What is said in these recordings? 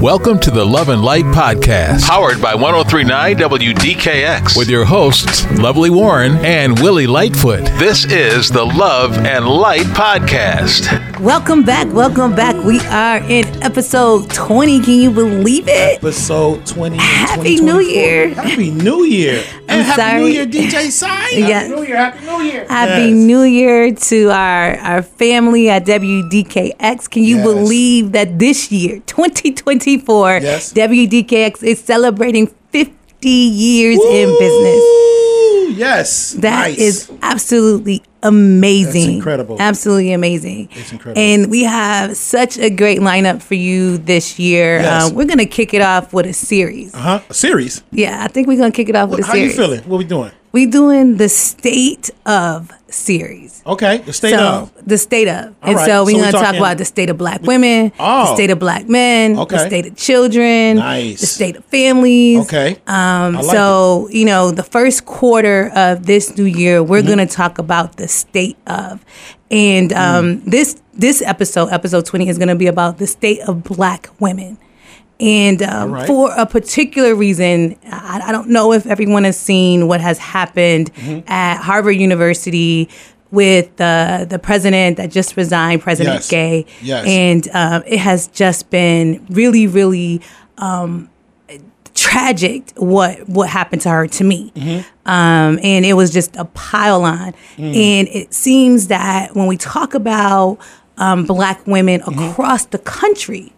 Welcome to the Love and Light Podcast, powered by 1039 WDKX, with your hosts, Lovely Warren and Willie Lightfoot. This is the Love and Light Podcast. Welcome back. Welcome back. We are in episode 20. Can you believe it? Episode 20. Happy New Year. Happy New Year. And Happy sorry. New Year, DJ Sign. Yeah. New Year. Happy New Year. Happy Yes. New Year to our, our family at WDKX. Can you Yes. believe that this year, 2024, Yes. WDKX is celebrating 50 years in business? Yes. That nice. is absolutely amazing. That's incredible. Absolutely amazing. It's incredible. And we have such a great lineup for you this year. Yes. Um, we're going to kick it off with a series. Uh huh? A series. Yeah, I think we're going to kick it off with a series. How you feeling? What we doing? We doing the state of series. Okay. The state so of. the state of, and right. so we're So gonna talk about the state of black women, the Oh. state of black men, the state of children, Nice. the state of families. Okay. Um, like so you know, the first quarter of this new year, we're Mm-hmm. gonna talk about the state of, and um, Mm. this this episode, episode twenty, is gonna be about the state of black women. And um, right. for a particular reason, I, I don't know if everyone has seen what has happened Mm-hmm. at Harvard University with the the president that just resigned, President Yes. Gay. Yes. And um, it has just been really, really um, tragic what what happened to her to me. Um, and it was just a pile on. And it seems that when we talk about um, black women across the country,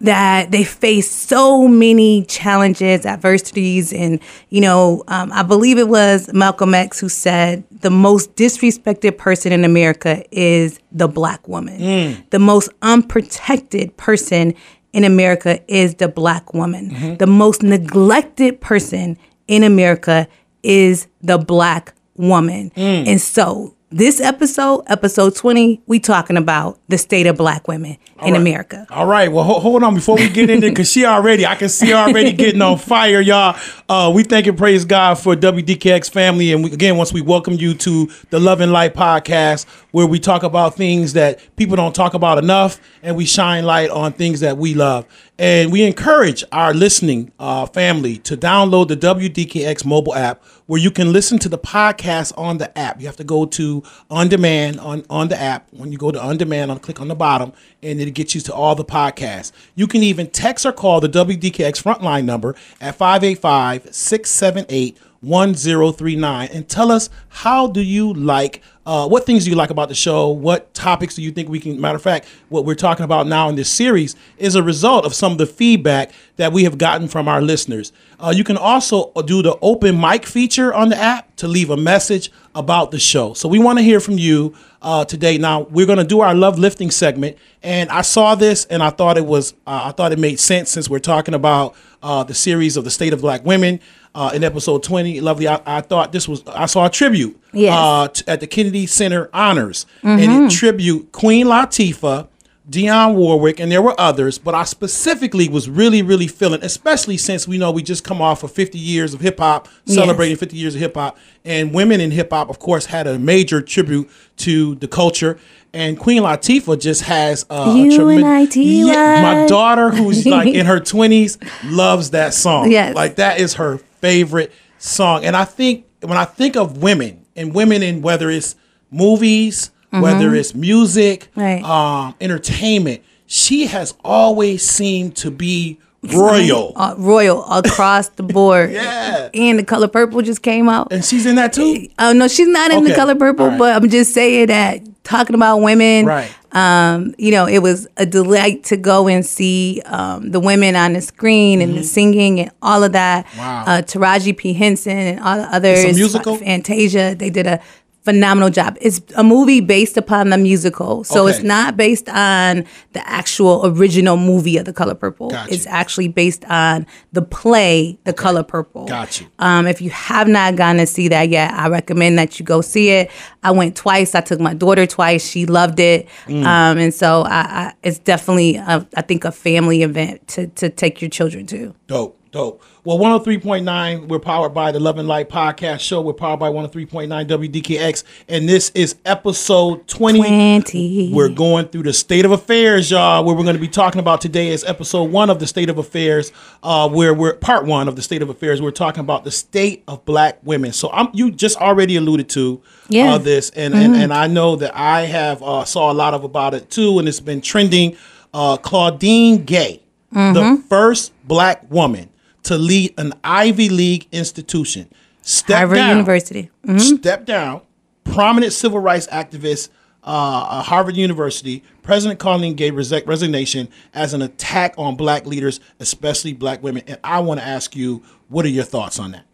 that they face so many challenges, adversities, and you know, um, I believe it was Malcolm X who said the most disrespected person in America is the black woman. Mm. The most unprotected person in America is the black woman. Mm-hmm. The most neglected person in America is the black woman. Mm. And so this episode, episode 20, we talking about the state of black women in right. America. All right. Well, ho- hold on before we get into because she already, I can see already getting on fire, y'all. Uh, we thank and praise God for WDKX family, and we, again, once we welcome you to the Love and Light podcast, where we talk about things that people don't talk about enough, and we shine light on things that we love. And we encourage our listening uh, family to download the WDKX mobile app, where you can listen to the podcast on the app. You have to go to on demand on on the app. When you go to on demand, on click on the bottom, and it gets you to all the podcasts. You can even text or call the WDKX frontline number at 585 678 1039 and tell us how do you like uh, what things do you like about the show? What topics do you think we can matter of fact what we're talking about now in this series is a result of some of the feedback that we have gotten from our listeners. Uh, you can also do the open mic feature on the app to leave a message about the show. So we want to hear from you uh, today. Now we're going to do our love lifting segment and i saw this and i thought it was uh, i thought it made sense since we're talking about uh, the series of the state of black women uh, in episode 20 lovely I, I thought this was i saw a tribute Yes. uh, t- at the kennedy center honors and it tribute queen latifah Dionne Warwick, and there were others, but I specifically was really, really feeling, especially since we know we just come off of 50 years of hip hop, celebrating 50 years of hip hop, and women in hip hop, of course, had a major tribute to the culture. And Queen Latifah just has uh, a tremendous. UNITY. my daughter, who's like in her 20s, loves that song. Yes. like that is her favorite song. And I think when I think of women and women in whether it's movies, whether it's music, Mm-hmm. Right. um, entertainment, she has always seemed to be royal. Uh, royal across the board. Yeah. And the color purple just came out. and she's in that too. Oh no, she's not in the color purple, right. but I'm just saying that talking about women, Right. Um, you know, it was a delight to go and see um, the women on the screen and the singing and all of that. Mm-hmm. Wow. Uh, Taraji P Henson and all the others. musical? Fantasia. They did a phenomenal job. It's a movie based upon the musical, so Okay. it's not based on the actual original movie of The Color Purple. Got It's actually based on the play The Color Purple. Got you. Um, if you have not gone to see that yet, I recommend that you go see it. I went twice. I took my daughter twice. She loved it, Mm. um, and so I, I, it's definitely, a, I think, a family event to to take your children to. Dope. Dope. Well, 103.9, we're powered by the Love and Light podcast show. We're powered by 103.9 WDKX, and this is episode 20. 20. We're going through the state of affairs, y'all. Where we're going to be talking about today is episode one of the state of affairs, uh, where we're part one of the state of affairs. We're talking about the state of black women. So I'm you just already alluded to Yeah. uh, this, and, and and I know that I have uh, saw a lot of about it too, and it's been trending. Uh, Claudine Gay, the first black woman to lead an Ivy League institution, stepped Harvard down, University. stepped down. Prominent civil rights activist, uh, uh, Harvard University, President Claudine Gay resi- resignation as an attack on black leaders, especially black women. And I want to ask you, what are your thoughts on that?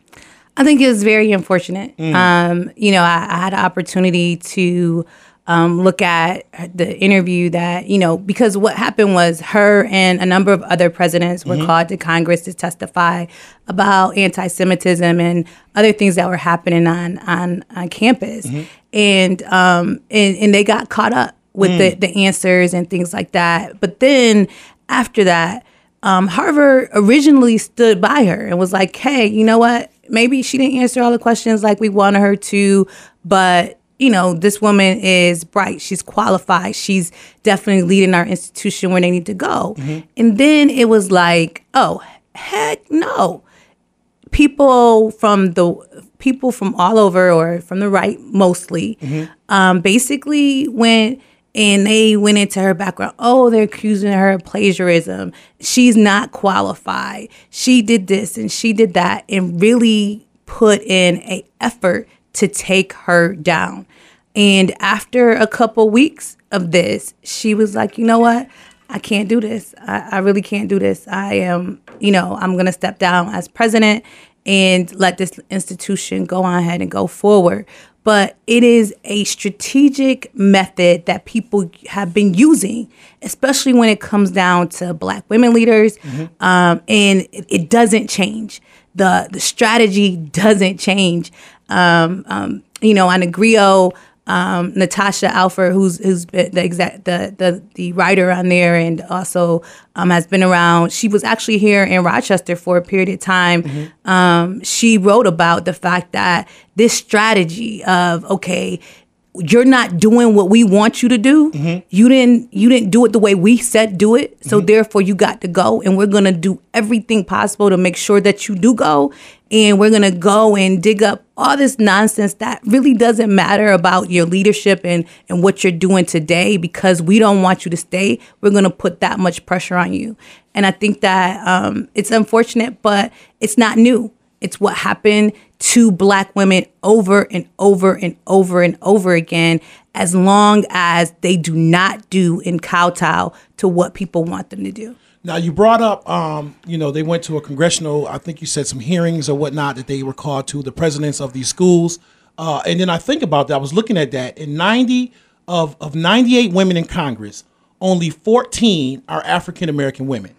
I think it was very unfortunate. Mm. Um, you know, I, I had an opportunity to um, look at the interview that, you know, because what happened was her and a number of other presidents Mm-hmm. were called to Congress to testify about anti Semitism and other things that were happening on, on, on campus. Mm-hmm. And, um, and, and they got caught up with Mm. the, the answers and things like that. But then after that, um, Harvard originally stood by her and was like, hey, you know what? Maybe she didn't answer all the questions like we wanted her to, but you know, this woman is bright. She's qualified. She's definitely leading our institution where they need to go. And then it was like, oh, heck no. People from the people from all over or from the right mostly um, basically went and they went into her background. Oh, they're accusing her of plagiarism. She's not qualified. She did this and she did that, and really put in a effort to take her down. And after a couple weeks of this, she was like, you know what? I can't do this. I, I really can't do this. I am, you know, I'm going to step down as president and let this institution go on ahead and go forward. But it is a strategic method that people have been using, especially when it comes down to black women leaders. Um, and it, it doesn't change. The, the strategy doesn't change. Um, um, you know, on theGrio, um, Natasha Alford, who's who's the exact the, the the writer on there, and also um, has been around. She was actually here in Rochester for a period of time. Um, she wrote about the fact that this strategy of okay, you're not doing what we want you to do. You didn't you didn't do it the way we said do it. So therefore you got to go and we're going to do everything possible to make sure that you do go and we're going to go and dig up all this nonsense that really doesn't matter about your leadership and and what you're doing today because we don't want you to stay. We're going to put that much pressure on you. And I think that um, it's unfortunate but it's not new. It's what happened to black women over and over and over and over again, as long as they do not do and kowtow to what people want them to do. Now you brought up, um, you know, they went to a congressional. I think you said some hearings or whatnot that they were called to the presidents of these schools. Uh, and then I think about that. I was looking at that. In ninety of of ninety eight women in Congress, only fourteen are African American women.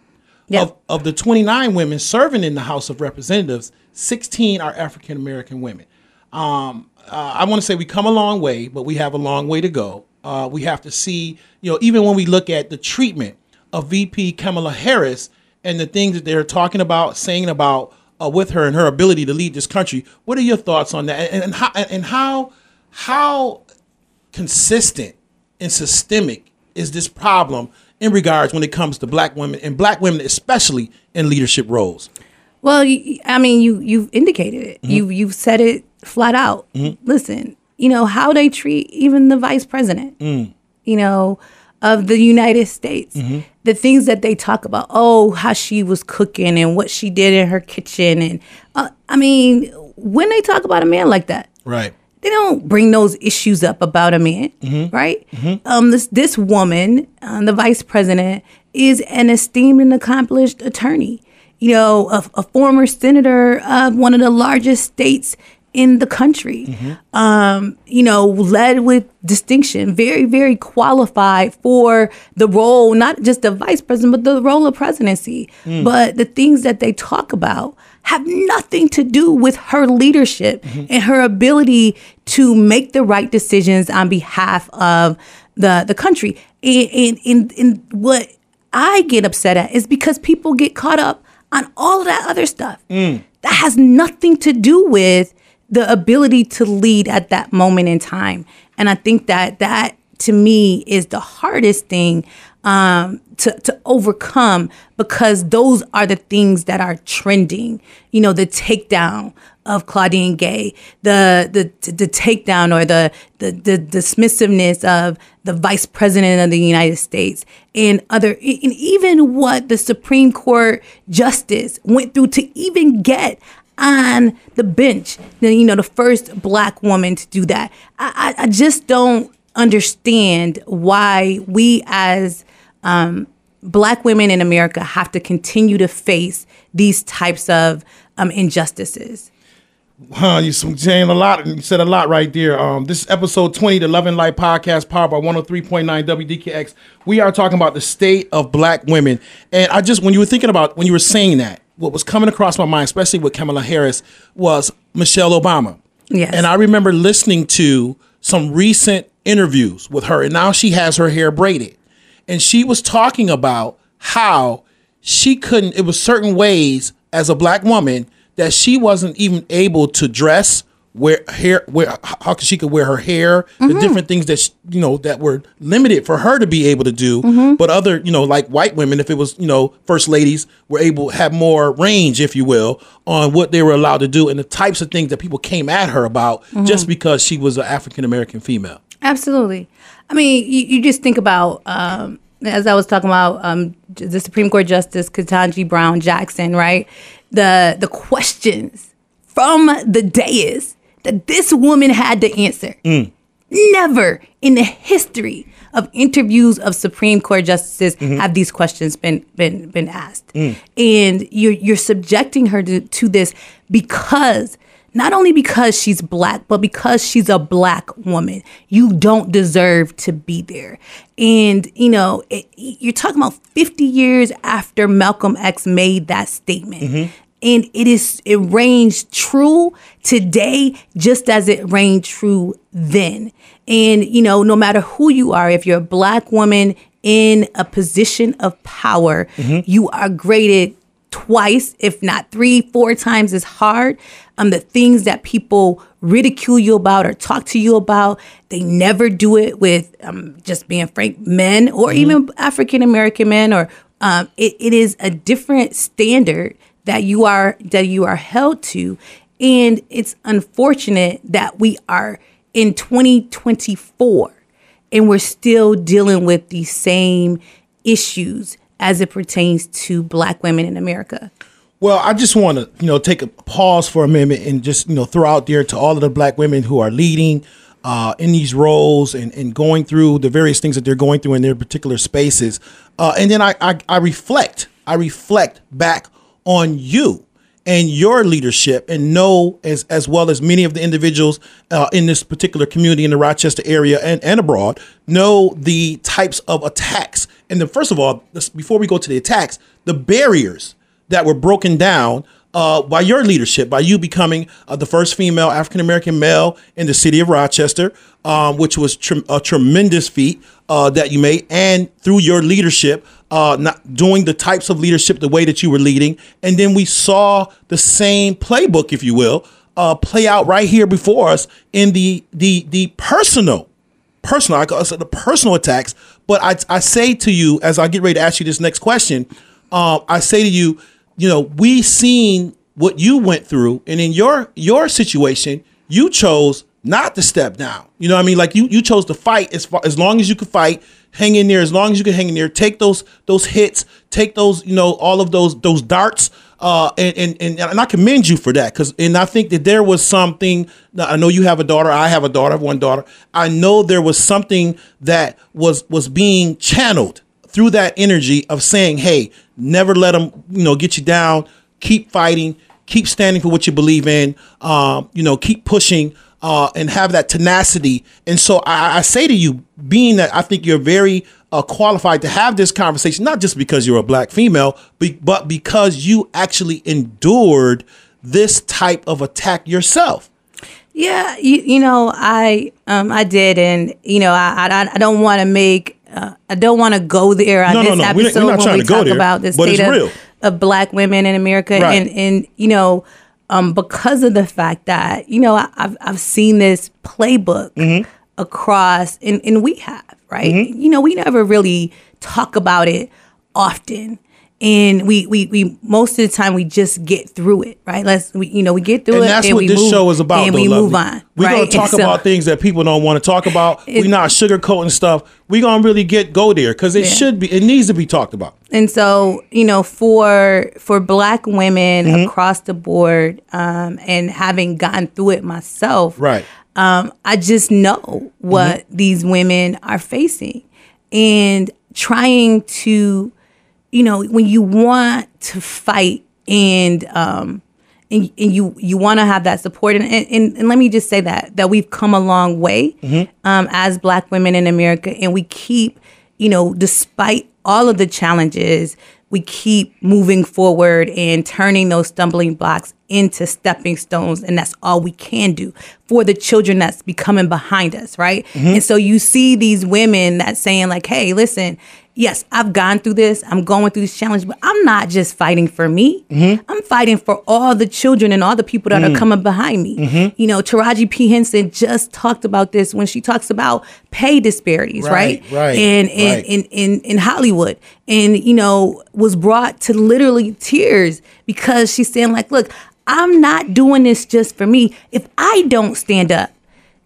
Yep. Of of the twenty nine women serving in the House of Representatives, sixteen are African American women. Um, uh, I want to say we come a long way, but we have a long way to go. Uh, we have to see, you know, even when we look at the treatment of VP Kamala Harris and the things that they're talking about, saying about uh, with her and her ability to lead this country. What are your thoughts on that? And, and how and how how consistent and systemic is this problem in regards when it comes to black women and black women especially in leadership roles? Well, I mean, you you've indicated it. You you've said it flat out. Listen, you know how they treat even the vice president. You know of the United States. The things that they talk about. Oh, how she was cooking and what she did in her kitchen, and uh, I mean, when they talk about a man like that, Right. they don't bring those issues up about a man, right? Um, this this woman, uh, the vice president, is an esteemed and accomplished attorney. You know, a, a former senator of one of the largest states in the country. Mm-hmm. Um, you know, led with distinction, very very qualified for the role, not just the vice president, but the role of presidency. Mm. But the things that they talk about have nothing to do with her leadership mm-hmm. and her ability to make the right decisions on behalf of the the country. And, and, and, and what I get upset at is because people get caught up on all of that other stuff. Mm. That has nothing to do with the ability to lead at that moment in time. And I think that that to me is the hardest thing um, to, to overcome because those are the things that are trending. You know, the takedown of Claudine Gay, the the the takedown or the, the the dismissiveness of the vice president of the United States and other and even what the Supreme Court justice went through to even get on the bench. You know the first black woman to do that. I, I, I just don't understand why we as um, black women in America have to continue to face these types of um, injustices. Huh, you saying a lot. You said a lot right there. Um, this is episode 20, the Love and Light podcast, powered by 103.9 WDKX. We are talking about the state of black women. And I just, when you were thinking about, when you were saying that, what was coming across my mind, especially with Kamala Harris, was Michelle Obama. Yes. And I remember listening to some recent interviews with her, and now she has her hair braided. And she was talking about how she couldn't, it was certain ways as a black woman that she wasn't even able to dress wear hair where how she could wear her hair the different things that she, you know that were limited for her to be able to do. But other you know like white women if it was you know first ladies were able to have more range if you will on what they were allowed to do and the types of things that people came at her about just because she was an african american female. Absolutely. I mean, you, you just think about, um, as I was talking about, um, the Supreme Court Justice Ketanji Brown Jackson, right? The the questions from the dais that this woman had to answer. Mm. Never in the history of interviews of Supreme Court justices mm-hmm. have these questions been been been asked. Mm. And you're you're subjecting her to, to this because not only because she's black, but because she's a black woman. You don't deserve to be there. And, you know, it, you're talking about 50 years after Malcolm X made that statement. Mm-hmm. And it is it reigns true today just as it reigned true then. And you know, no matter who you are, if you're a black woman in a position of power, you are graded twice, if not three, four times as hard. Um, the things that people ridicule you about or talk to you about, they never do it with um, just being frank men or even African American men. Or um, it, it is a different standard that you are that you are held to, and it's unfortunate that we are in 2024 and we're still dealing with these same issues as it pertains to black women in America. Well, I just want to, you know, take a pause for a minute and just, you know, throw out there to all of the black women who are leading uh, in these roles and, and going through the various things that they're going through in their particular spaces. Uh, and then I, I, I reflect, I reflect back on you and your leadership and know as as well as many of the individuals uh, in this particular community in the Rochester area and, and abroad know the types of attacks. And then first of all let's- before we go to the attacks the barriers that were broken down uh, by your leadership, by you becoming uh, the first female African American male in the city of Rochester, um, which was trem- a tremendous feat uh, that you made, and through your leadership, uh, not doing the types of leadership the way that you were leading, and then we saw the same playbook, if you will, uh, play out right here before us in the the the personal personal, I call the personal attacks. But I, I say to you, as I get ready to ask you this next question, um, I say to you, you know, we seen what you went through, and in your your situation, you chose not to step down. You know what I mean? Like you you chose to fight as far as long as you could fight, hang in there as long as you could hang in there, take those those hits, take those, you know, all of those those darts. Uh, and, and and and I commend you for that because and I think that there was something. I know you have a daughter. I have a daughter. I have one daughter. I know there was something that was was being channeled through that energy of saying, "Hey, never let them, you know, get you down. Keep fighting. Keep standing for what you believe in. Um, you know, keep pushing." Uh, and have that tenacity. And so I, I say to you, being that I think you're very uh, qualified to have this conversation, not just because you're a black female, but because you actually endured this type of attack yourself. Yeah, you, you know, I um I did, and you know, I I, I don't want to make uh, I don't want to go there on No, no, this no, we're episode not when trying we to go talk there, about the state of of black women in America, Right. and and you know, um, because of the fact that you know I, I've I've seen this playbook Mm-hmm. across, and and we have right. You know, we never really talk about it often. And we, we, we most of the time we just get through it, right? Let's we, you know we get through And it, that's and what we this move, show is about. and though, we Lovely. move on. We're right? gonna talk so- about things that people don't want to talk about. We're not sugarcoating stuff. We're gonna really get go there because it Yeah. should be. It needs to be talked about. and so you know for for black women Mm-hmm. across the board um, and having gone through it myself Right. um, i just know what these women are facing and trying to you know when you want to fight and um and, and you you want to have that support and, and and let me just say that that we've come a long way um, as black women in america and we keep you know despite all of the challenges we keep moving forward and turning those stumbling blocks into stepping stones and that's all we can do for the children that's becoming behind us right? And so you see these women that saying like hey listen yes i've gone through this. I'm going through this challenge but i'm not just fighting for me. Mm-hmm. I'm fighting for all the children and all the people that are mm. coming behind me. Mm-hmm. You know taraji p. Henson just talked about this when she talks about pay disparities Right, right? right, and and right. in, in in Hollywood. And you know was brought to literally tears because she's saying like look I'm not doing this just for me. If I don't stand up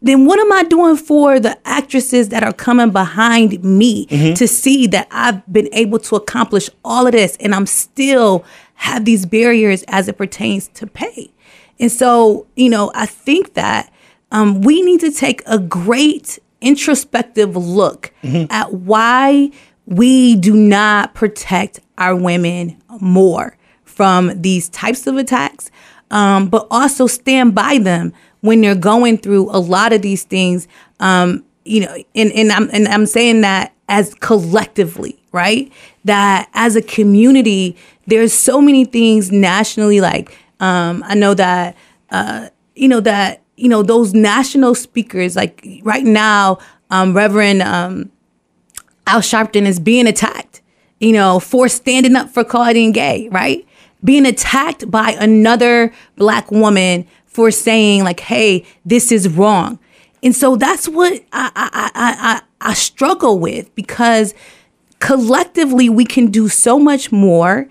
then what am I doing for the actresses that are coming behind me to see that I've been able to accomplish all of this and I'm still have these barriers as it pertains to pay? And so you know I think that um, we need to take a great introspective look at why we do not protect our women more from these types of attacks, um, but also stand by them when they're going through a lot of these things. Um, you know, and, and I'm and I'm saying that as collectively, right? That as a community, there's so many things nationally. Like um, I know that uh, you know that you know those national speakers. Like right now, um, Reverend um, Al Sharpton is being attacked, you know, for standing up for Claudine Gay, right? Being attacked by another black woman for saying like, "Hey, this is wrong," and so that's what I I I I, I struggle with because collectively we can do so much more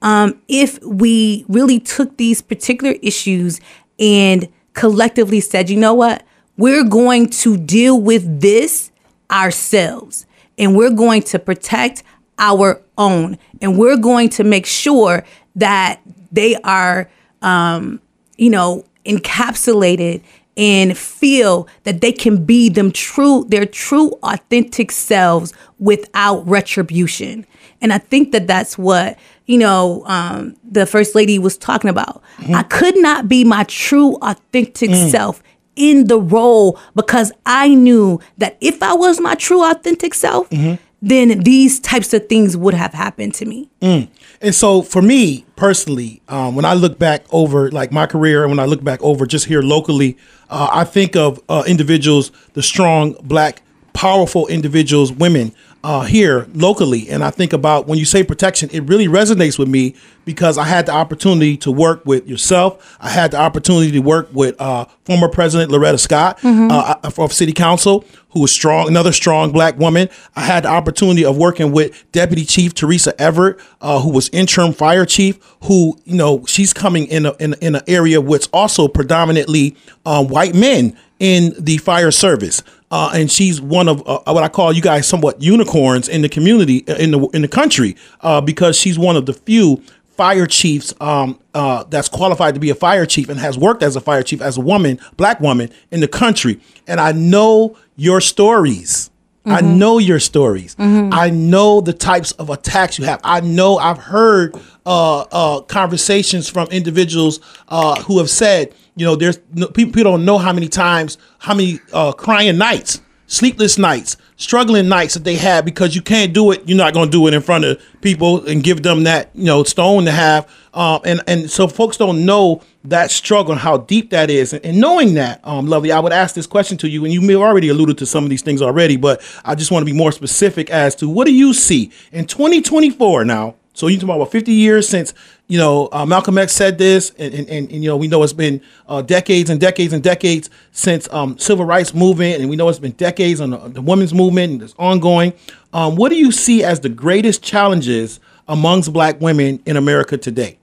um, if we really took these particular issues and collectively said, you know what, we're going to deal with this ourselves and we're going to protect our own and we're going to make sure that they are um, you know encapsulated and feel that they can be them true their true authentic selves without retribution. And i think that that's what you know um, the first lady was talking about. Mm-hmm. I could not be my true authentic mm. self in the role because i knew that if i was my true authentic self mm-hmm. then these types of things would have happened to me mm. And so for me personally, um, when I look back over like my career and when I look back over just here locally, uh, I think of uh, individuals, the strong black, powerful individuals, women uh, here locally. And I think about when you say protection, it really resonates with me because I had the opportunity to work with yourself. I had the opportunity to work with uh, former President Loretta Scott uh, of City Council, who was strong, another strong black woman. I had the opportunity of working with Deputy Chief Teresa Everett, uh, who was interim fire chief, who you know she's coming in a, in, in an area which also predominantly um, white men in the fire service. Uh, and she's one of uh, what I call you guys somewhat unicorns in the community uh, in the in the country uh, because she's one of the few fire chiefs um, uh, that's qualified to be a fire chief and has worked as a fire chief as a woman, black woman in the country. And I know your stories. I know your stories. I know the types of attacks you have. I know I've heard uh, uh, conversations from individuals uh, who have said, you know, there's no, people, people don't know how many times, how many uh, crying nights, sleepless nights, struggling nights that they had because you can't do it. You're not going to do it in front of people and give them that, you know, stone to have. Um, and and so folks don't know that struggle and how deep that is. And, and knowing that, um, lovely, I would ask this question to you, and you may have already alluded to some of these things already, but I just want to be more specific as to what do you see in 2024 now? So you talk about 50 years since you know uh, Malcolm X said this, and, and, and, and, you know we know it's been uh, decades and decades and decades since um, civil rights movement, and we know it's been decades on the, the women's movement and it's ongoing. Um, what do you see as the greatest challenges amongst Black women in America today?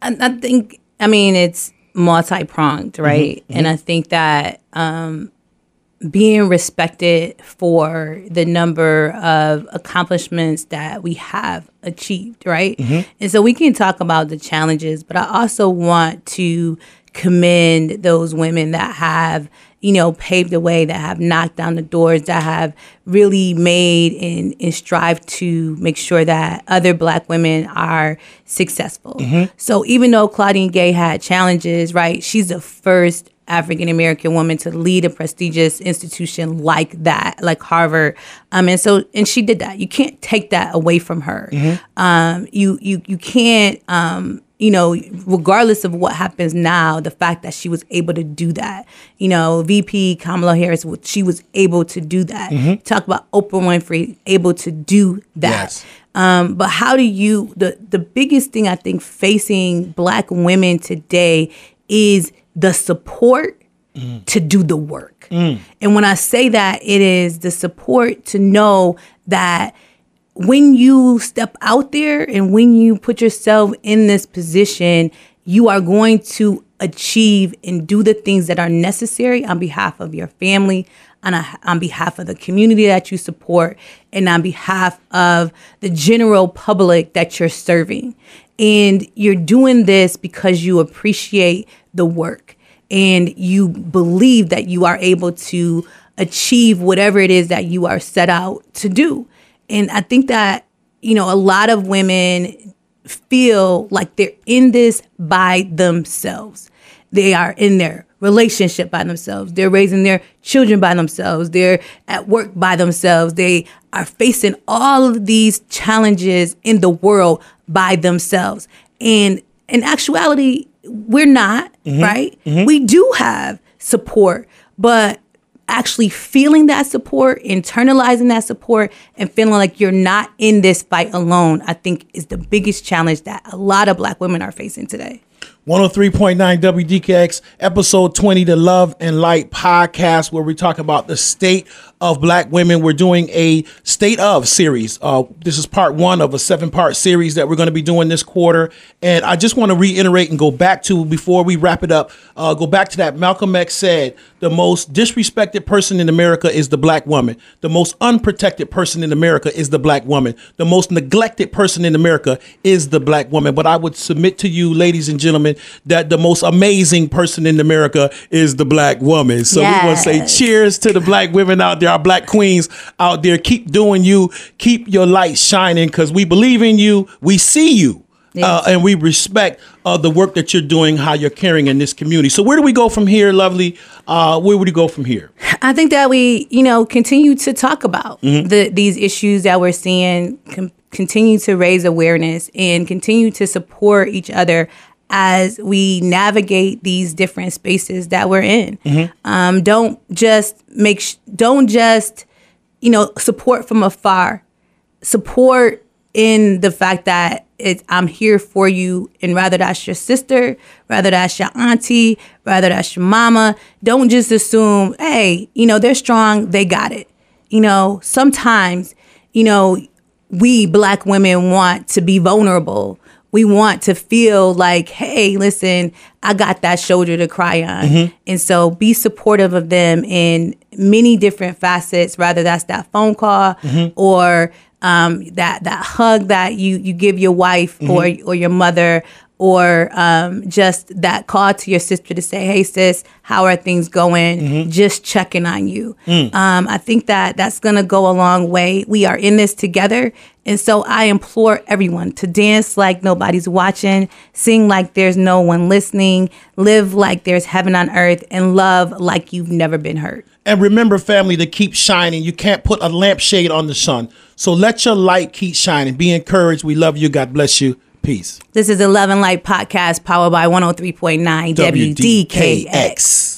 I, I think I mean it's multi pronged, right? Mm-hmm, mm-hmm. And I think that um, being respected for the number of accomplishments that we have achieved, right? Mm-hmm. And so we can talk about the challenges, but I also want to commend those women that have you know, paved the way, that have knocked down the doors, that have really made and, and strive to make sure that other black women are successful. Mm-hmm. So even though Claudine Gay had challenges, right, she's the first African American woman to lead a prestigious institution like that, like Harvard. Um, and so, and she did that. You can't take that away from her. Mm-hmm. Um, you, you, you can't, um, you know, regardless of what happens now, the fact that she was able to do that, you know, VP Kamala Harris, she was able to do that. Mm-hmm. Talk about Oprah Winfrey, able to do that. Yes. Um, but how do you, the, the biggest thing I think facing black women today is the support mm. to do the work. Mm. And when I say that, it is the support to know that when you step out there and when you put yourself in this position, you are going to achieve and do the things that are necessary on behalf of your family, on, a, on behalf of the community that you support, and on behalf of the general public that you're serving. And you're doing this because you appreciate the work and you believe that you are able to achieve whatever it is that you are set out to do. And I think that, you know, a lot of women feel like they're in this by themselves. They are in their relationship by themselves. They're raising their children by themselves. They're at work by themselves. They are facing all of these challenges in the world by themselves. And in actuality, we're not, mm-hmm. right? Mm-hmm. We do have support, but actually feeling that support, internalizing that support, and feeling like you're not in this fight alone, I think is the biggest challenge that a lot of black women are facing today. 103.9 WDKX, episode 20, the Love and Light podcast, where we talk about the state of black women. We're doing a state of series. Uh, this is part one of a seven part series that we're going to be doing this quarter. And I just want to reiterate and go back to, before we wrap it up, uh, go back to that Malcolm X said, the most disrespected person in America is the black woman. The most unprotected person in America is the black woman. The most neglected person in America is the black woman. But I would submit to you, ladies and gentlemen, that the most amazing person in America is the black woman. So yes. we want to say cheers to the black women out there, our black queens out there. Keep doing you, keep your light shining because we believe in you, we see you. Yes. Uh, and we respect uh, the work that you're doing, how you're caring in this community. So, where do we go from here, lovely? Uh, where would you go from here? I think that we, you know, continue to talk about mm-hmm. the, these issues that we're seeing, com- continue to raise awareness, and continue to support each other as we navigate these different spaces that we're in. Mm-hmm. Um, don't just make, sh- don't just, you know, support from afar. Support in the fact that it's, I'm here for you, and rather that's your sister, rather that's your auntie, rather that's your mama. Don't just assume, hey, you know, they're strong, they got it. You know, sometimes, you know, we black women want to be vulnerable we want to feel like, hey, listen, I got that shoulder to cry on. Mm-hmm. And so be supportive of them in many different facets, whether that's that phone call mm-hmm. or um, that that hug that you you give your wife mm-hmm. or or your mother or um, just that call to your sister to say, "Hey, sis, how are things going?" Mm-hmm. Just checking on you. Mm. Um, I think that that's going to go a long way. We are in this together, and so I implore everyone to dance like nobody's watching, sing like there's no one listening, live like there's heaven on earth, and love like you've never been hurt. And remember, family, to keep shining. You can't put a lampshade on the sun. So let your light keep shining. Be encouraged. We love you. God bless you. Peace. This is Love and Light Podcast powered by 103.9 WDKX. WDKX.